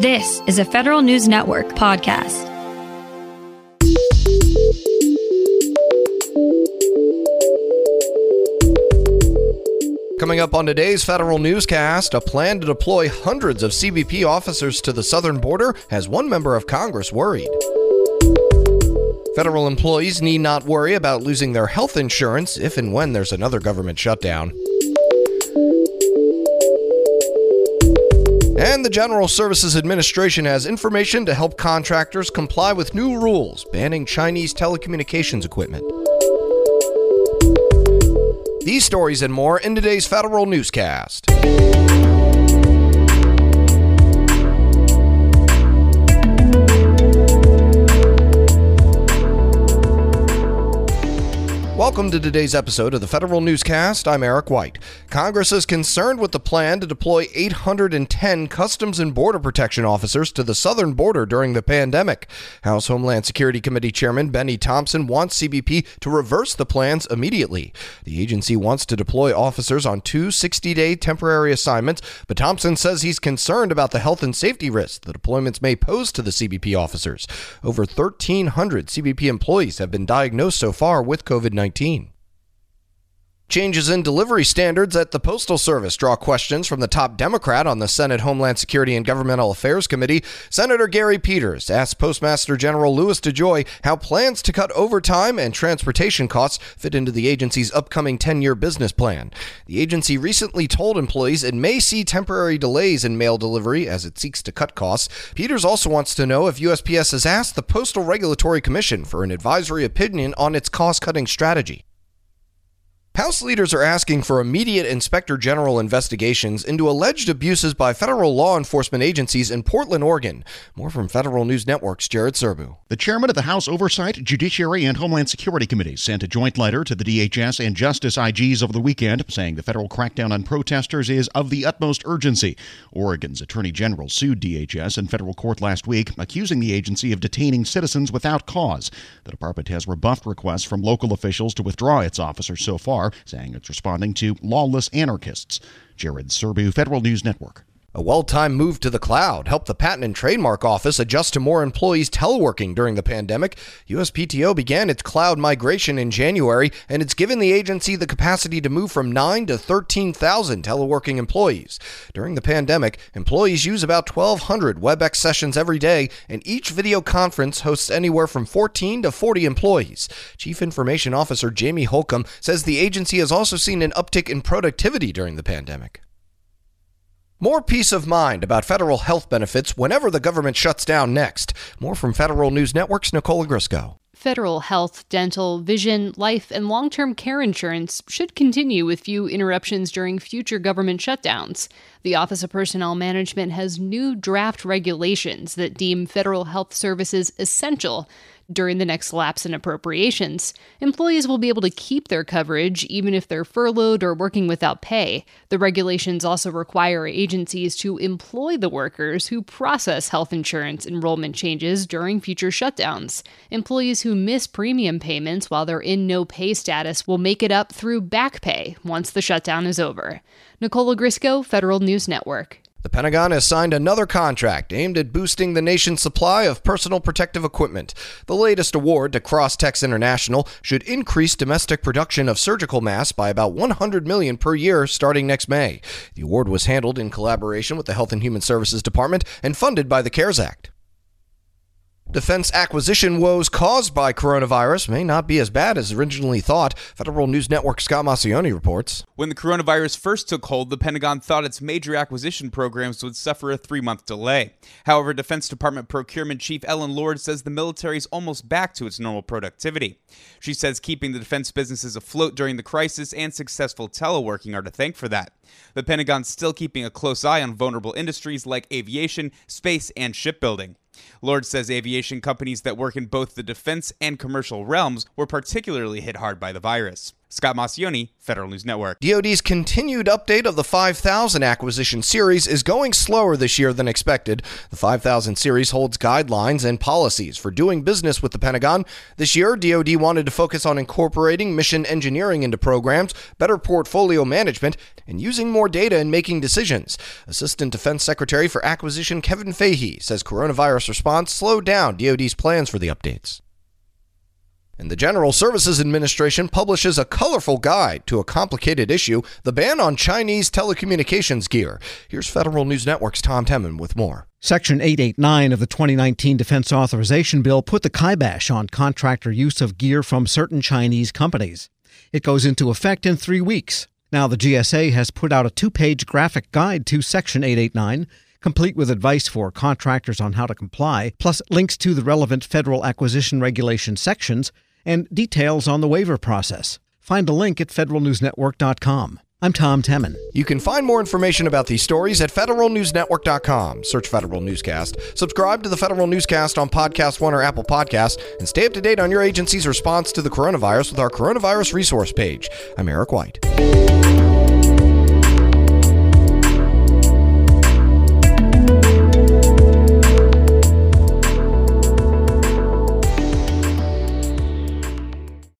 This is a Federal News Network podcast. Coming up on today's federal newscast, a plan to deploy hundreds of CBP officers to the southern border has one member of Congress worried. Federal employees need not worry about losing their health insurance if and when there's another government shutdown. And the General Services Administration has information to help contractors comply with new rules banning Chinese telecommunications equipment. These stories and more in today's federal newscast. Welcome to today's episode of the Federal Newscast. I'm Eric White. Congress is concerned with the plan to deploy 810 Customs and Border Protection officers to the southern border during the pandemic. House Homeland Security Committee Chairman Benny Thompson wants CBP to reverse the plans immediately. The agency wants to deploy officers on two 60 day temporary assignments, but Thompson says he's concerned about the health and safety risks the deployments may pose to the CBP officers. Over 1,300 CBP employees have been diagnosed so far with COVID 19. 2019. Changes in delivery standards at the Postal Service draw questions from the top Democrat on the Senate Homeland Security and Governmental Affairs Committee. Senator Gary Peters asked Postmaster General Louis DeJoy how plans to cut overtime and transportation costs fit into the agency's upcoming 10 year business plan. The agency recently told employees it may see temporary delays in mail delivery as it seeks to cut costs. Peters also wants to know if USPS has asked the Postal Regulatory Commission for an advisory opinion on its cost cutting strategy. House leaders are asking for immediate inspector general investigations into alleged abuses by federal law enforcement agencies in Portland, Oregon. More from Federal News Network's Jared Serbu. The chairman of the House Oversight, Judiciary, and Homeland Security Committee sent a joint letter to the DHS and Justice IGs over the weekend saying the federal crackdown on protesters is of the utmost urgency. Oregon's Attorney General sued DHS in federal court last week, accusing the agency of detaining citizens without cause. The department has rebuffed requests from local officials to withdraw its officers so far saying it's responding to lawless anarchists. Jared Serbu, Federal News Network. A well timed move to the cloud helped the Patent and Trademark Office adjust to more employees teleworking during the pandemic. USPTO began its cloud migration in January, and it's given the agency the capacity to move from 9 to 13,000 teleworking employees. During the pandemic, employees use about 1,200 WebEx sessions every day, and each video conference hosts anywhere from 14 to 40 employees. Chief Information Officer Jamie Holcombe says the agency has also seen an uptick in productivity during the pandemic. More peace of mind about federal health benefits whenever the government shuts down next. More from Federal News Network's Nicole Ogrysko. Federal health, dental, vision, life, and long term care insurance should continue with few interruptions during future government shutdowns. The Office of Personnel Management has new draft regulations that deem federal health services essential during the next lapse in appropriations. Employees will be able to keep their coverage even if they're furloughed or working without pay. The regulations also require agencies to employ the workers who process health insurance enrollment changes during future shutdowns. Employees who miss premium payments while they're in no pay status will make it up through back pay once the shutdown is over. Nicole Ogrysko, Federal News Network. The Pentagon has signed another contract aimed at boosting the nation's supply of personal protective equipment. The latest award to Crosstex International should increase domestic production of surgical masks by about 100 million per year starting next May. The award was handled in collaboration with the Health and Human Services Department and funded by the CARES Act. Defense acquisition woes caused by coronavirus may not be as bad as originally thought. Federal News Network Scott Maucione reports. When the coronavirus first took hold, the Pentagon thought its major acquisition programs would suffer a three month delay. However, Defense Department Procurement Chief Ellen Lord says the military is almost back to its normal productivity. She says keeping the defense businesses afloat during the crisis and successful teleworking are to thank for that. The Pentagon's still keeping a close eye on vulnerable industries like aviation, space, and shipbuilding. Lord says aviation companies that work in both the defense and commercial realms were particularly hit hard by the virus. Scott Maucione, Federal News Network. DoD's continued update of the 5000 acquisition series is going slower this year than expected. The 5000 series holds guidelines and policies for doing business with the Pentagon. This year, DoD wanted to focus on incorporating mission engineering into programs, better portfolio management, and using more data in making decisions. Assistant Defense Secretary for Acquisition Kevin Fahey says coronavirus response slowed down DoD's plans for the updates. And the General Services Administration publishes a colorful guide to a complicated issue the ban on Chinese telecommunications gear. Here's Federal News Network's Tom Temin with more. Section 889 of the 2019 Defense Authorization Bill put the kibosh on contractor use of gear from certain Chinese companies. It goes into effect in three weeks. Now, the GSA has put out a two page graphic guide to Section 889 complete with advice for contractors on how to comply, plus links to the relevant federal acquisition regulation sections and details on the waiver process. Find a link at federalnewsnetwork.com. I'm Tom Temin. You can find more information about these stories at federalnewsnetwork.com. Search Federal Newscast. Subscribe to the Federal Newscast on Podcast One or Apple Podcasts, and stay up to date on your agency's response to the coronavirus with our coronavirus resource page. I'm Eric White.